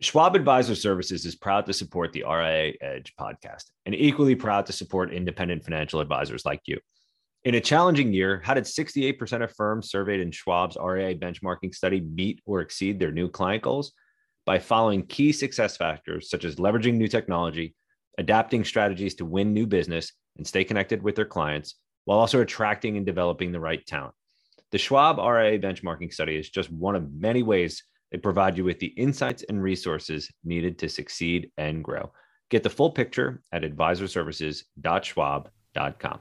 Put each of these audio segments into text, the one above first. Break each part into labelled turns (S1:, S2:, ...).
S1: Schwab Advisor Services is proud to support the RIA Edge podcast and equally proud to support independent financial advisors like you. In a challenging year, how did 68% of firms surveyed in Schwab's RIA benchmarking study meet or exceed their new client goals? By following key success factors such as leveraging new technology, adapting strategies to win new business, and stay connected with their clients, while also attracting and developing the right talent. The Schwab RIA benchmarking study is just one of many ways they provide you with the insights and resources needed to succeed and grow. Get the full picture at advisorservices.schwab.com.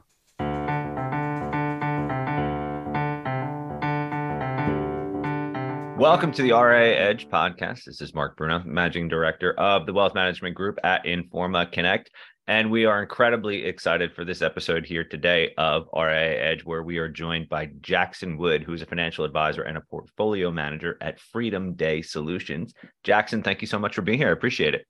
S1: Welcome to the RIA Edge podcast. This is Mark Bruno, Managing Director of the Wealth Management Group at Informa Connect. And we are incredibly excited for this episode here today of RIA Edge, where we are joined by Jackson Wood, who's a financial advisor and a portfolio manager at Freedom Day Solutions. Jackson, thank you so much for being here. I appreciate it.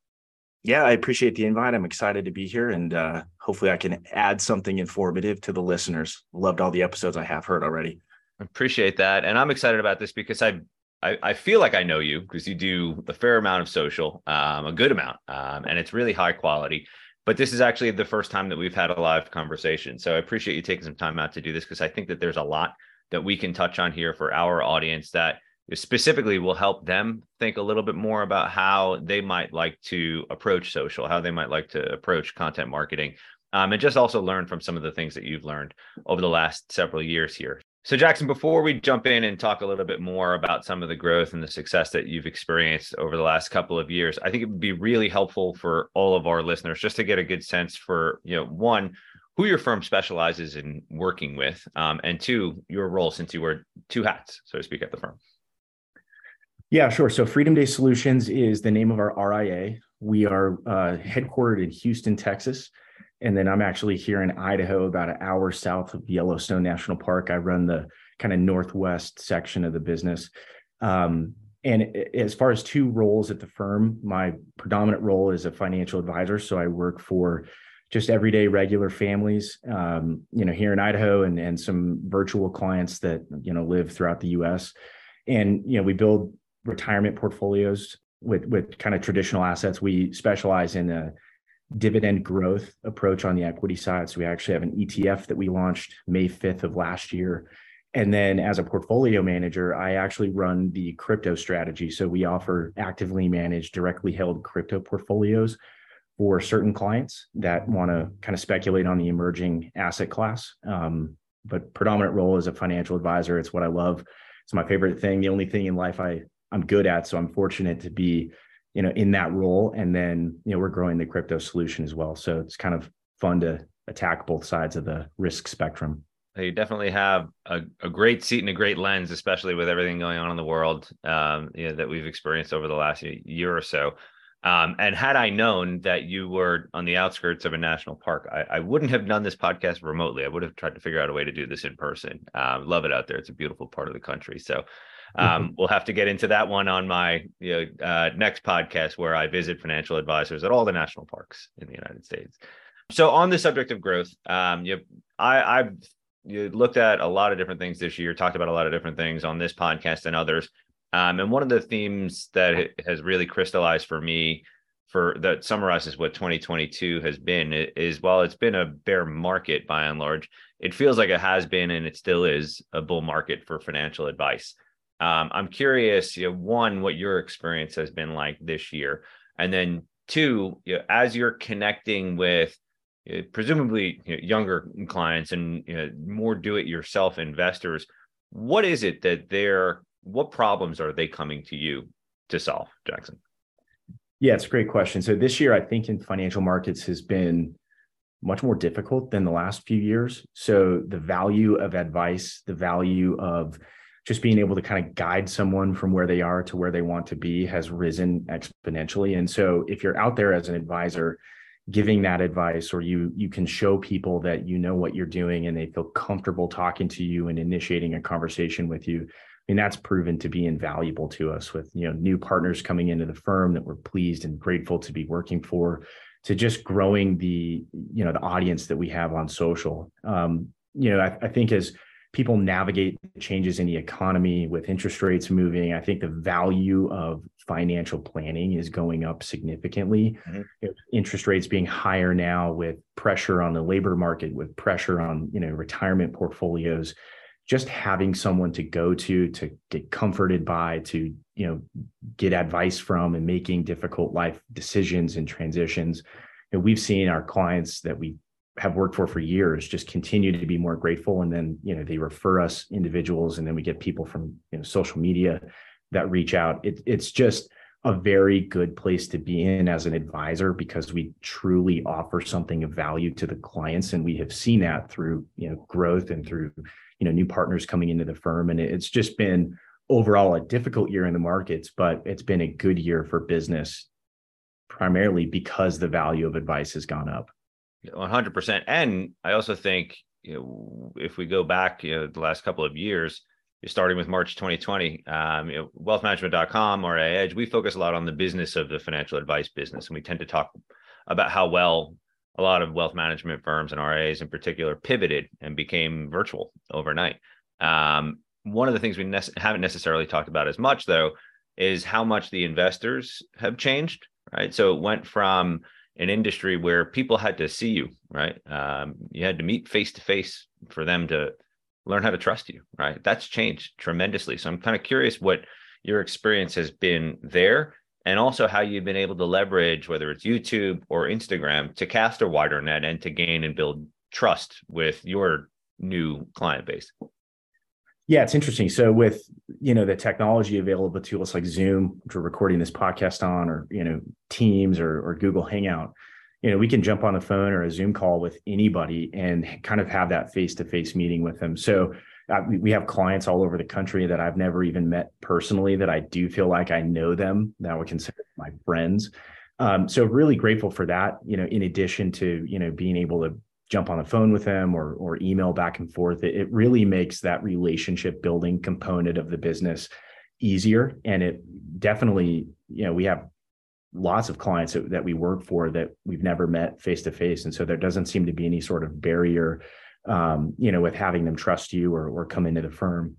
S2: Yeah, I appreciate the invite. I'm excited to be here and uh, hopefully I can add something informative to the listeners. Loved all the episodes I have heard already.
S1: I appreciate that. And I'm excited about this because I I, I, feel like I know you because you do a fair amount of social, um, a good amount, um, and it's really high quality but this is actually the first time that we've had a live conversation. So I appreciate you taking some time out to do this because I think that there's a lot that we can touch on here for our audience that specifically will help them think a little bit more about how they might like to approach social, how they might like to approach content marketing, um, and just also learn from some of the things that you've learned over the last several years here. So, Jackson, before we jump in and talk a little bit more about some of the growth and the success that you've experienced over the last couple of years, I think it would be really helpful for all of our listeners just to get a good sense for, you know, one, who your firm specializes in working with, um, and two, your role since you wear two hats, so to speak, at the firm.
S2: Yeah, sure. So, Freedom Day Solutions is the name of our RIA. We are uh, headquartered in Houston, Texas. And then I'm actually here in Idaho, about an hour south of Yellowstone National Park. I run the kind of northwest section of the business. Um, and as far as two roles at the firm, my predominant role is a financial advisor. So I work for just everyday regular families, um, you know, here in Idaho and, and some virtual clients that, you know, live throughout the US. And, you know, we build retirement portfolios with, with kind of traditional assets. We specialize in a, dividend growth approach on the equity side. So we actually have an ETF that we launched May 5th of last year. And then as a portfolio manager, I actually run the crypto strategy. So we offer actively managed, directly held crypto portfolios for certain clients that want to kind of speculate on the emerging asset class. Um, but predominant role as a financial advisor, it's what I love. It's my favorite thing. The only thing in life I I'm good at. So I'm fortunate to be you know in that role and then you know we're growing the crypto solution as well so it's kind of fun to attack both sides of the risk spectrum
S1: you definitely have a, a great seat and a great lens especially with everything going on in the world um, you know, that we've experienced over the last year or so um, and had I known that you were on the outskirts of a national park, I, I, wouldn't have done this podcast remotely. I would have tried to figure out a way to do this in person. Um, love it out there. It's a beautiful part of the country. So um, mm-hmm. we'll have to get into that one on my you know, uh, next podcast where I visit financial advisors at all the national parks in the United States. So on the subject of growth, um, you, I, I've you looked at a lot of different things this year, talked about a lot of different things on this podcast and others. Um, and one of the themes that has really crystallized for me for that summarizes what 2022 has been is while it's been a bear market by and large, it feels like it has been and it still is a bull market for financial advice. Um, I'm curious, you know, one, what your experience has been like this year, and then two, you know, as you're connecting with presumably you know, younger clients and more do-it-yourself investors, what is it that they're, what problems are they coming to you to solve, Jackson?
S2: Yeah, it's a great question. So this year, I think in financial markets has been much more difficult than the last few years. So the value of advice, the value of just being able to kind of guide someone from where they are to where they want to be has risen exponentially. And so if you're out there as an advisor giving that advice or you you can show people that you know what you're doing and they feel comfortable talking to you and initiating a conversation with you, I mean that's proven to be invaluable to us with you know new partners coming into the firm that we're pleased and grateful to be working for to just growing the you know the audience that we have on social. Um, you know, I, I think as people navigate changes in the economy with interest rates moving, I think the value of financial planning is going up significantly. Mm-hmm. Interest rates being higher now with pressure on the labor market, with pressure on you know retirement portfolios, just having someone to go to to get comforted by, to you know get advice from, and making difficult life decisions and transitions. And we've seen our clients that we have worked for for years just continue to be more grateful. And then you know they refer us individuals and then we get people from you know social media that reach out. It, it's just a very good place to be in as an advisor because we truly offer something of value to the clients. And we have seen that through you know growth and through you know new partners coming into the firm. And it's just been overall a difficult year in the markets but it's been a good year for business primarily because the value of advice has gone up
S1: 100%. And I also think, you know, if we go back, you know, the last couple of years, starting with March 2020, um, you know, wealthmanagement.com or Edge, we focus a lot on the business of the financial advice business. And we tend to talk about how well a lot of wealth management firms and RIAs in particular pivoted and became virtual overnight. Um, one of the things we ne- haven't necessarily talked about as much, though, is how much the investors have changed, right? So it went from an industry where people had to see you, right? Um, you had to meet face to face for them to learn how to trust you, right? That's changed tremendously. So I'm kind of curious what your experience has been there and also how you've been able to leverage whether it's YouTube or Instagram to cast a wider net and to gain and build trust with your new client base.
S2: Yeah, it's interesting. So with you know the technology available to us like Zoom, which we're recording this podcast on, or you know Teams or, or Google Hangout, you know we can jump on the phone or a Zoom call with anybody and kind of have that face to face meeting with them. So uh, we, have clients all over the country that I've never even met personally that I do feel like I know them that would consider my friends. Um, so really grateful for that. You know, in addition to you know being able to jump on the phone with them or or email back and forth it, it really makes that relationship building component of the business easier. And it definitely you know we have lots of clients that, that we work for that we've never met face to face and so there doesn't seem to be any sort of barrier um, you know with having them trust you or, or come into the firm.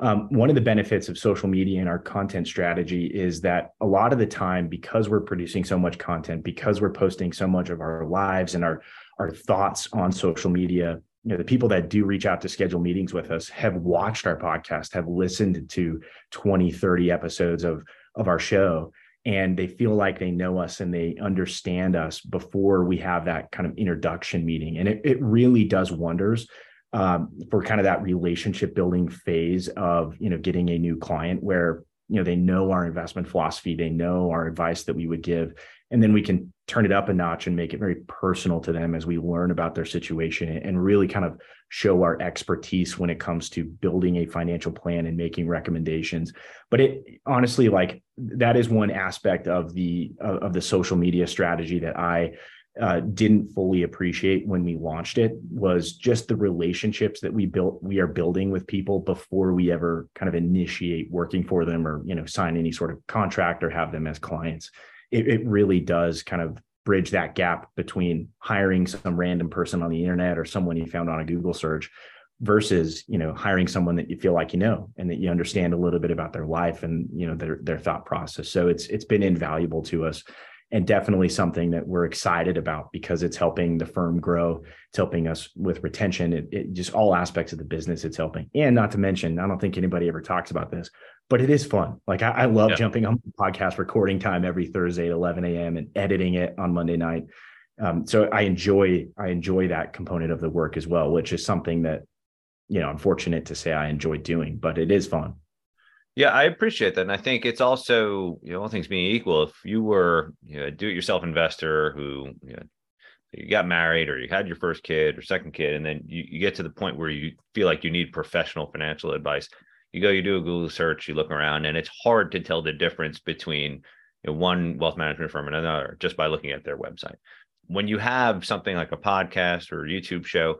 S2: Um, one of the benefits of social media and our content strategy is that a lot of the time because we're producing so much content because we're posting so much of our lives and our our thoughts on social media. You know the people that do reach out to schedule meetings with us have watched our podcast have listened to 20 30 episodes of of our show and they feel like they know us and they understand us before we have that kind of introduction meeting. And it, it really does wonders um, for kind of that relationship building phase of you know getting a new client where you know they know our investment philosophy they know our advice that we would give and then we can turn it up a notch and make it very personal to them as we learn about their situation and really kind of show our expertise when it comes to building a financial plan and making recommendations. But it honestly like that is one aspect of the of the social media strategy that i uh, didn't fully appreciate when we launched it was just the relationships that we built we are building with people before we ever kind of initiate working for them or you know sign any sort of contract or have them as clients it, it really does kind of bridge that gap between hiring some random person on the internet or someone you found on a google search versus you know hiring someone that you feel like you know and that you understand a little bit about their life and you know their their thought process. So it's it's been invaluable to us and definitely something that we're excited about because it's helping the firm grow. It's helping us with retention. It, it, just all aspects of the business. It's helping, and not to mention, I don't think anybody ever talks about this, but it is fun. Like I, I love yeah. jumping on podcast recording time every Thursday at 11 a.m. and editing it on Monday night. Um, so I enjoy I enjoy that component of the work as well, which is something that you know I'm fortunate to say I enjoy doing, but it is fun.
S1: Yeah, I appreciate that. And I think it's also, you know, all things being equal, if you were you know, a do-it-yourself investor who you, know, you got married or you had your first kid or second kid, and then you, you get to the point where you feel like you need professional financial advice, you go, you do a Google search, you look around, and it's hard to tell the difference between you know, one wealth management firm and another just by looking at their website. When you have something like a podcast or a YouTube show,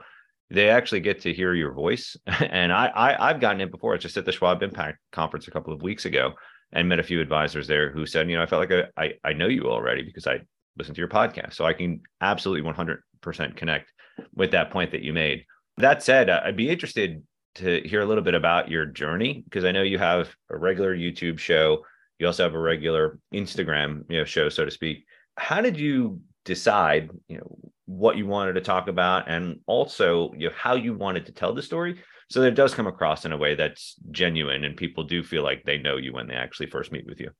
S1: they actually get to hear your voice. And I, I have gotten it before. It's just at the Schwab Impact conference a couple of weeks ago and met a few advisors there who said, you know, I felt like I, I, I know you already because I listened to your podcast. So I can absolutely 100% connect with that point that you made. That said, I'd be interested to hear a little bit about your journey because I know you have a regular YouTube show. You also have a regular Instagram, you know, show, so to speak. How did you decide, you know, what you wanted to talk about and also you know, how you wanted to tell the story so that it does come across in a way that's genuine and people do feel like they know you when they actually first meet with you?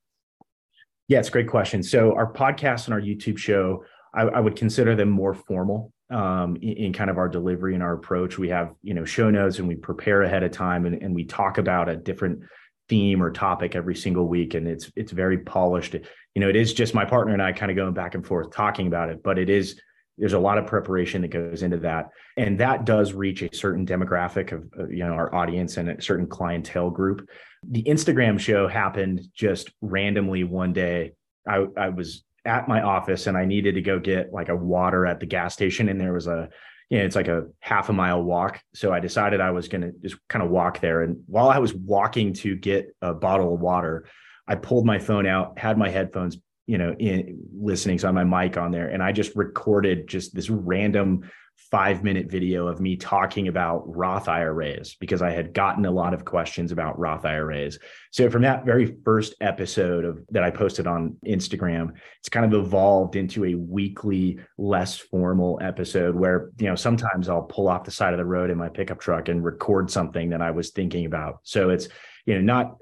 S2: Yeah, it's a great question. So our podcast and our YouTube show, I, I would consider them more formal um, in, in, kind of our delivery and our approach. We have, you know, show notes and we prepare ahead of time and, and we talk about a different theme or topic every single week. And it's it's very polished. You know, it is just my partner and I kind of going back and forth talking about it, but it is there's a lot of preparation that goes into that and that does reach a certain demographic of, uh, you know our audience and a certain clientele group the instagram show happened just randomly one day i, I was at my office and I needed to go get like a water at the gas station and there was a you know, it's like a half a mile walk. So I decided I was going to just kind of walk there. And while I was walking to get a bottle of water, I pulled my phone out, had my headphones, you know, in listening. So I had my mic on there and I just recorded just this random five minute video of me talking about Roth IRAs because I had gotten a lot of questions about Roth IRAs. So from that very first episode of that I posted on Instagram, it's kind of evolved into a weekly, less formal episode where, you know, sometimes I'll pull off the side of the road in my pickup truck and record something that I was thinking about. So it's, you know, not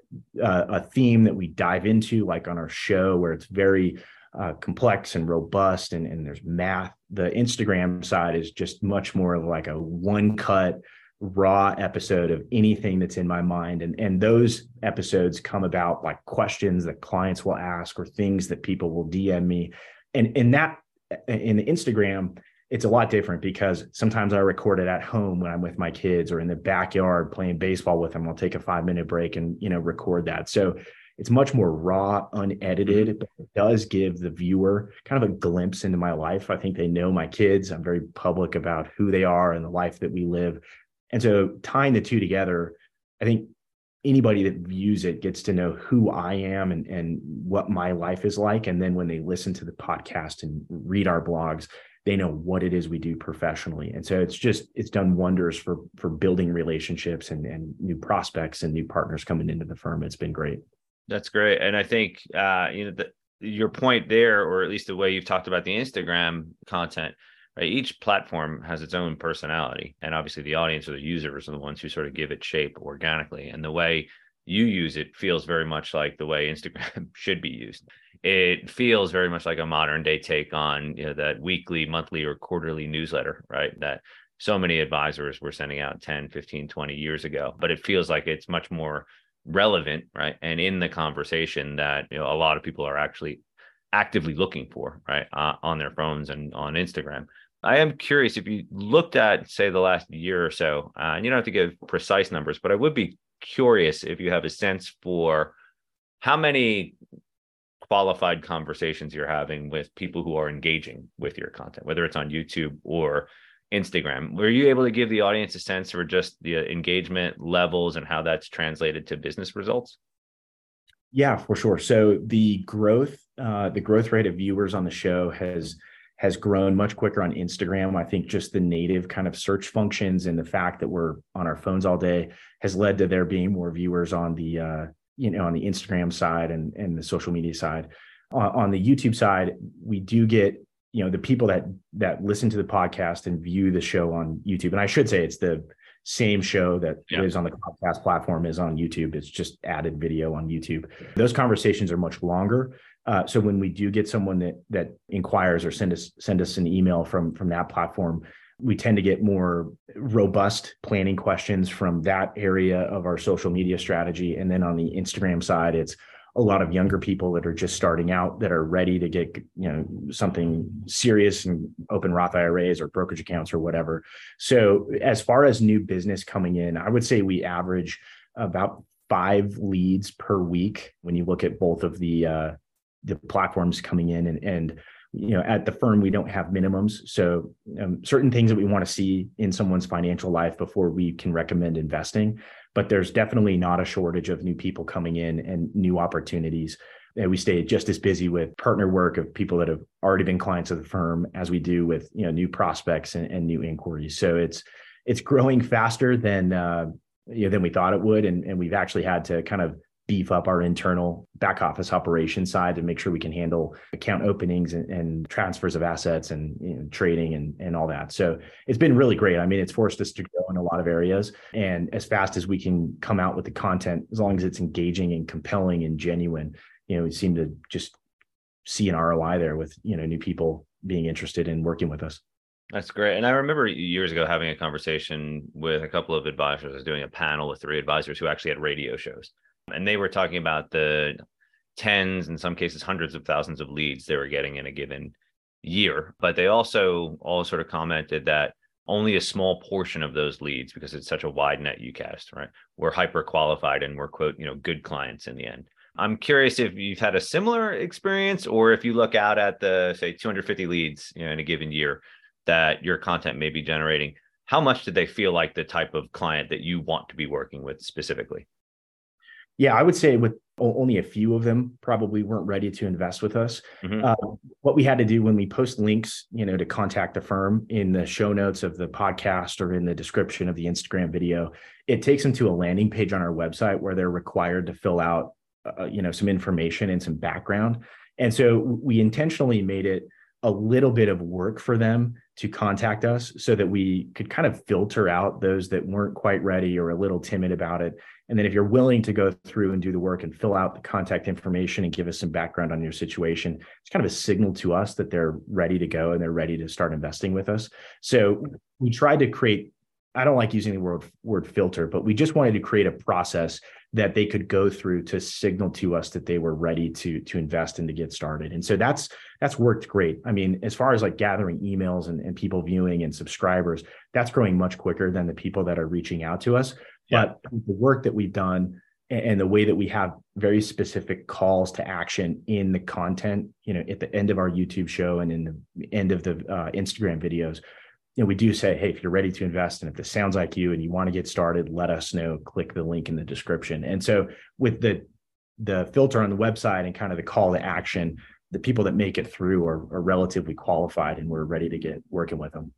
S2: uh, a theme that we dive into like on our show where it's very uh, complex and robust and, and there's math. The instagram side is just much more like a one cut raw episode of anything that's in my mind. And and those episodes come about like questions that clients will ask or things that people will dm me. And in that in the instagram it's a lot different because sometimes i record it at home when i'm with my kids or in the backyard playing baseball with them. I'll take a five minute break and you know record that. So it's much more raw, unedited, mm-hmm. but it does give the viewer kind of a glimpse into my life. I think they know my kids. I'm very public about who they are and the life that we live. And so tying the two together, I think anybody that views it gets to know who I am and, and what my life is like. And then when they listen to the podcast and read our blogs, they know what it is we do professionally. And so it's just, it's done wonders for, for building relationships and, and new prospects and new partners coming into the firm. It's been great.
S1: That's great, and I think uh, you know the, your point there, or at least the way you've talked about the Instagram content. Right, each platform has its own personality, and obviously the audience or the users are the ones who sort of give it shape organically. And the way you use it feels very much like the way Instagram should be used. It feels very much like a modern day take on you know that weekly, monthly, or quarterly newsletter, right? That so many advisors were sending out 10, 15, 20 years ago, but it feels like it's much more relevant, right? And in the conversation that you know a lot of people are actually actively looking for, right, uh, on their phones and on Instagram. I am curious if you looked at, say, the last year or so, uh, and you don't have to give precise numbers, but I would be curious if you have a sense for how many qualified conversations you're having with people who are engaging with your content, whether it's on YouTube or Instagram. Were you able to give the audience a sense for just the engagement levels and how that's translated to business results?
S2: Yeah, for sure. So the growth, uh, the growth rate of viewers on the show has has grown much quicker on Instagram. I think just the native kind of search functions and the fact that we're on our phones all day has led to there being more viewers on the uh, you know on the Instagram side and and the social media side. Uh, on the YouTube side, we do get you know the people that that listen to the podcast and view the show on youtube. And i should say it's the same show that yeah. is on the podcast platform is on youtube. It's just added video on youtube. Those conversations are much longer. Uh, so when we do get someone that that inquires or send us send us an email from from that platform we tend to get more robust planning questions from that area of our social media strategy. And then on the instagram side it's a lot of younger people that are just starting out that are ready to get you know something serious and open Roth IRAs or brokerage accounts or whatever. So as far as new business coming in, I would say we average about five leads per week when you look at both of the uh, the platforms coming in and and you know at the firm we don't have minimums so um, certain things that we want to see in someone's financial life before we can recommend investing but there's definitely not a shortage of new people coming in and new opportunities. And we stay just as busy with partner work of people that have already been clients of the firm as we do with you know new prospects and, and new inquiries. So it's it's growing faster than uh, you know, than we thought it would. And, and we've actually had to kind of beef up our internal back office operation side to make sure we can handle account openings and, and transfers of assets and you know, trading and, and all that. So it's been really great. I mean, it's forced us to grow in a lot of areas. And as fast as we can come out with the content, as long as it's engaging and compelling and genuine, you know, we seem to just see an ROI there with, you know, new people being interested in working with us.
S1: That's great. And I remember years ago having a conversation with a couple of advisors. I was doing a panel with three advisors who actually had radio shows and they were talking about the tens in some cases hundreds of thousands of leads they were getting in a given year. But they also all sort of commented that only a small portion of those leads because it's such a wide net you cast right were hyper qualified and were quote you know good clients in the end. I'm curious if you've had a similar experience or if you look out at the say 250 leads you know in a given year that your content may be generating how much did they feel like the type of client that you want to be working with specifically
S2: yeah, I would say with only a few of them probably weren't ready to invest with us. Mm-hmm. Uh, what we had to do when we post links, you know, to contact the firm in the show notes of the podcast or in the description of the Instagram video, it takes them to a landing page on our website where they're required to fill out, uh, you know, some information and some background. And so we intentionally made it a little bit of work for them to contact us so that we could kind of filter out those that weren't quite ready or a little timid about it and then if you're willing to go through and do the work and fill out the contact information and give us some background on your situation, it's kind of a signal to us that they're ready to go and they're ready to start investing with us. So we tried to create I don't like using the word word filter, but we just wanted to create a process that they could go through to signal to us that they were ready to to invest and to get started. And so that's that's worked great. I mean, as far as like gathering emails and, and people viewing and subscribers, that's growing much quicker than the people that are reaching out to us. But the work that we've done and the way that we have very specific calls to action in the content, you know, at the end of our YouTube show and in the end of the uh, Instagram videos, you know, we do say, hey, if you're ready to invest and if this sounds like you and you want to get started, let us know. Click the link in the description. And so with the the filter on the website and kind of the call to action, the people that make it through are, are relatively qualified and we're ready to get working with them.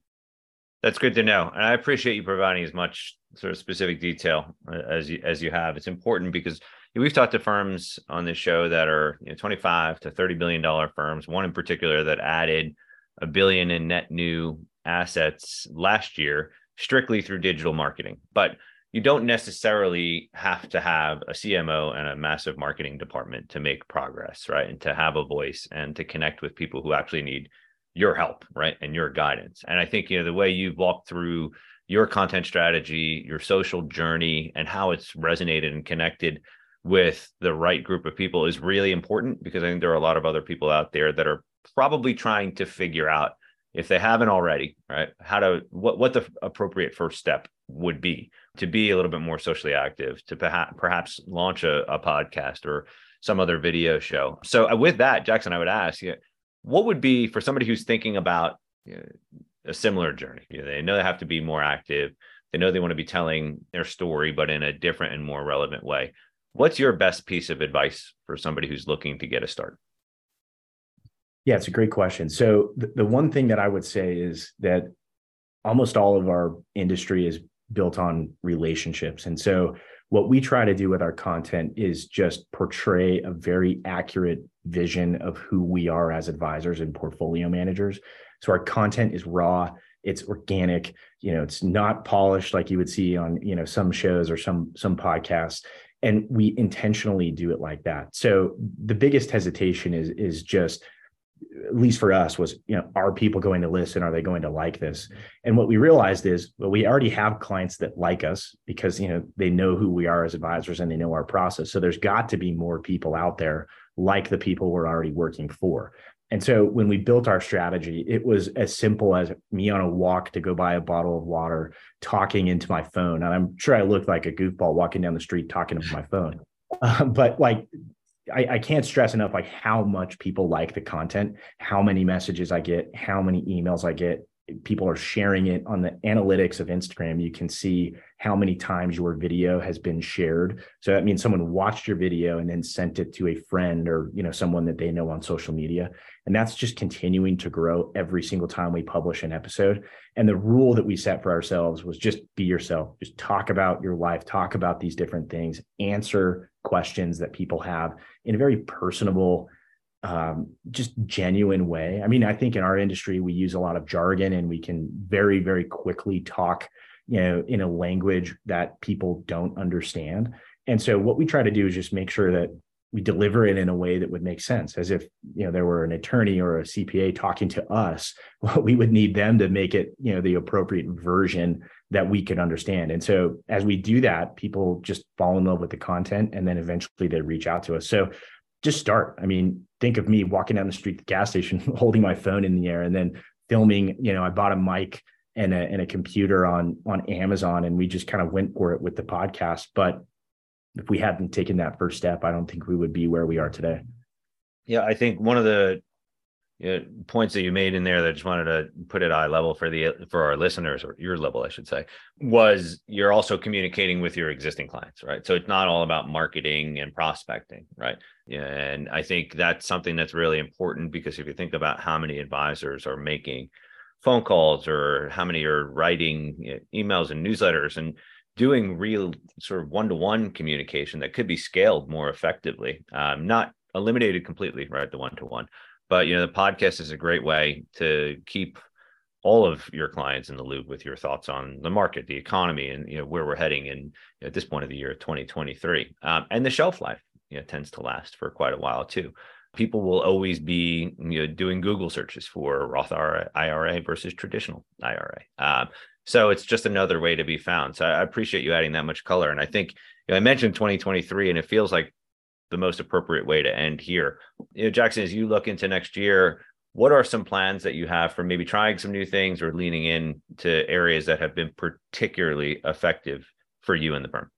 S1: That's good to know, and I appreciate you providing as much sort of specific detail uh, as you as you have. It's important because we've talked to firms on this show that are you know, 25 to 30 billion dollar firms. One in particular that added a billion in net new assets last year strictly through digital marketing, but you don't necessarily have to have a CMO and a massive marketing department to make progress, right? And to have a voice and to connect with people who actually need your help, right? And your guidance. And I think, you know, the way you've walked through your content strategy, your social journey, and how it's resonated and connected with the right group of people is really important because I think there are a lot of other people out there that are probably trying to figure out if they haven't already, right? How to what what the appropriate first step would be to be a little bit more socially active, to perhaps perhaps launch a, a podcast or some other video show. So uh, with that, Jackson, I would ask you, what would be for somebody who's thinking about you know, a similar journey? You know, they know they have to be more active. They know they want to be telling their story, but in a different and more relevant way. What's your best piece of advice for somebody who's looking to get a start?
S2: Yeah, it's a great question. So the, the one thing that I would say is that almost all of our industry is built on relationships. And so what we try to do with our content is just portray a very accurate vision of who we are as advisors and portfolio managers. So our content is raw, it's organic, you know, it's not polished like you would see on, you know, some shows or some some podcasts and we intentionally do it like that. So the biggest hesitation is is just at least for us was you know are people going to listen are they going to like this and what we realized is well we already have clients that like us because you know they know who we are as advisors and they know our process so there's got to be more people out there like the people we're already working for. And so when we built our strategy it was as simple as me on a walk to go buy a bottle of water talking into my phone. And i'm sure i looked like a goofball walking down the street talking to my phone. Uh, but like I, I, can't stress enough like how much people like the content, how many messages I get, how many emails I get, people are sharing it on the analytics of Instagram. You can see how many times your video has been shared. So that means someone watched your video and then sent it to a friend or you know someone that they know on social media. And that's just continuing to grow every single time we publish an episode. And the rule that we set for ourselves was just be yourself. Just talk about your life, talk about these different things, answer questions that people have in a very personable um, just genuine way. I mean, I think in our industry we use a lot of jargon and we can very, very quickly talk, you know, in a language that people don't understand. And so what we try to do is just make sure that we deliver it in a way that would make sense, as if you know there were an attorney or a CPA talking to us. Well, we would need them to make it you know the appropriate version that we could understand. And so as we do that, people just fall in love with the content, and then eventually they reach out to us. So just start. I mean, think of me walking down the street, the gas station, holding my phone in the air, and then filming. You know, I bought a mic and a, and a computer on on Amazon, and we just kind of went for it with the podcast. But if we hadn't taken that first step, I don't think we would be where we are today.
S1: Yeah, I think one of the you know, points that you made in there that I just wanted to put at eye level for the for our listeners or your level, I should say, was you're also communicating with your existing clients, right? So it's not all about marketing and prospecting, right? And I think that's something that's really important because if you think about how many advisors are making phone calls or how many are writing you know, emails and newsletters and doing real sort of one-to-one communication that could be scaled more effectively, um, not eliminated completely, right? The one-to-one but you know, the podcast is a great way to keep all of your clients in the loop with your thoughts on the market, the economy, and you know where we're heading in you know, at this point of the year, 2023. Um, and the shelf life, you know, tends to last for quite a while too. People will always be you know doing Google searches for Roth IRA versus traditional IRA. Um, so it's just another way to be found. So I appreciate you adding that much color. And I think you know, I mentioned 2023, and it feels like the most appropriate way to end here. You know, Jackson, as you look into next year, what are some plans that you have for maybe trying some new things or leaning in to areas that have been particularly effective for you in the firm?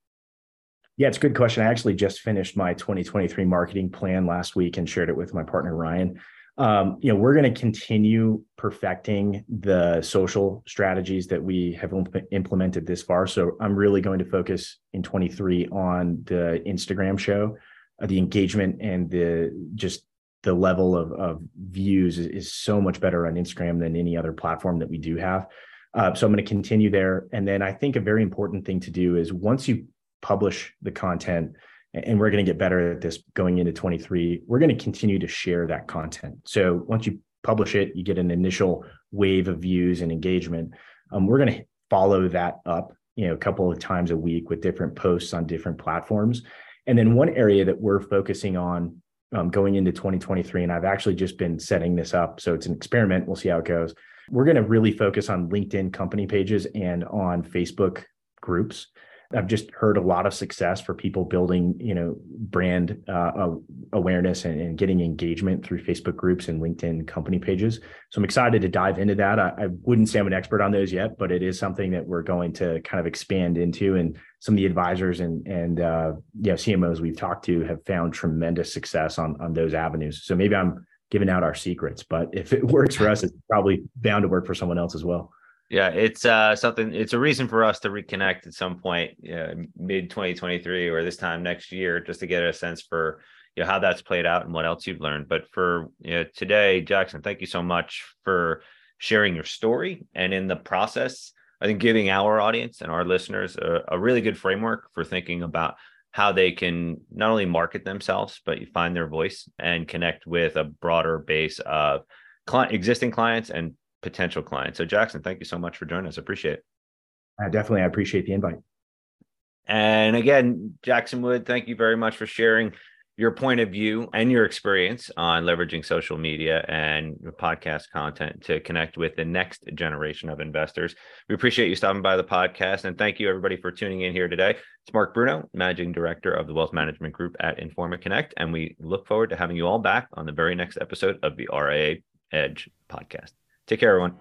S2: Yeah, it's a good question. I actually just finished my 2023 marketing plan last week and shared it with my partner Ryan. Um, you know, we're going to continue perfecting the social strategies that we have imp- implemented this far. So I'm really going to focus in 23 on the Instagram show uh, the engagement and the just the level of, of views is, is, so much better on Instagram than any other platform that we do have. Uh, so I'm going to continue there. And then I think a very important thing to do is once you publish the content, and we're going to get better at this going into 23, we're going to continue to share that content. So once you publish it, you get an initial wave of views and engagement. Um, we're going to follow that up, you know, a couple of times a week with different posts on different platforms. And then one area that we're focusing on um, going into 2023, and I've actually just been setting this up. So it's an experiment. We'll see how it goes. We're going to really focus on LinkedIn company pages and on Facebook groups. I've just heard a lot of success for people building, you know, brand uh, awareness and, and, getting engagement through Facebook groups and LinkedIn company pages. So I'm excited to dive into that. I, I, wouldn't say I'm an expert on those yet, but it is something that we're going to kind of expand into. And some of the advisors and and uh, you know, CMOs we've talked to have found tremendous success on on those avenues. So maybe I'm giving out our secrets, but if it works for us, it's probably bound to work for someone else as well.
S1: Yeah, it's uh, something. It's a reason for us to reconnect at some point, you know, mid 2023 or this time next year, just to get a sense for you know how that's played out and what else you've learned. But for you know, today, Jackson, thank you so much for sharing your story and in the process, I think giving our audience and our listeners a, a really good framework for thinking about how they can not only market themselves but you find their voice and connect with a broader base of existing clients and potential clients. So, Jackson, thank you so much for joining us. I Appreciate it.
S2: Uh, definitely. I appreciate the invite.
S1: And again, Jackson Wood, thank you very much for sharing your point of view and your experience on leveraging social media and podcast content to connect with the next generation of investors. We appreciate you stopping by the podcast and thank you everybody for tuning in here today. It's Mark Bruno, Managing Director of the Wealth Management Group at Informa Connect, and we look forward to having you all back on the very next episode of the RIA Edge podcast. Take care, everyone.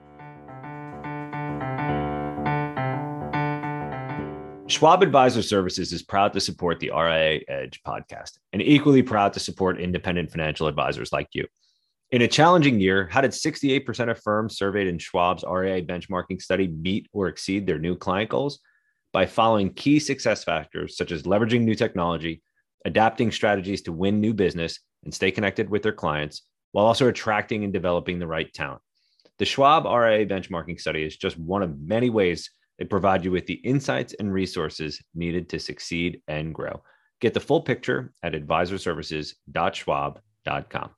S1: Schwab Advisor Services is proud to support the RIA Edge podcast and equally proud to support independent financial advisors like you. In a challenging year, how did 68% of firms surveyed in Schwab's RIA benchmarking study meet or exceed their new client goals? By following key success factors such as leveraging new technology, adapting strategies to win new business, and stay connected with their clients, while also attracting and developing the right talent. The Schwab RIA benchmarking study is just one of many ways they provide you with the insights and resources needed to succeed and grow. Get the full picture at advisorservices.schwab.com.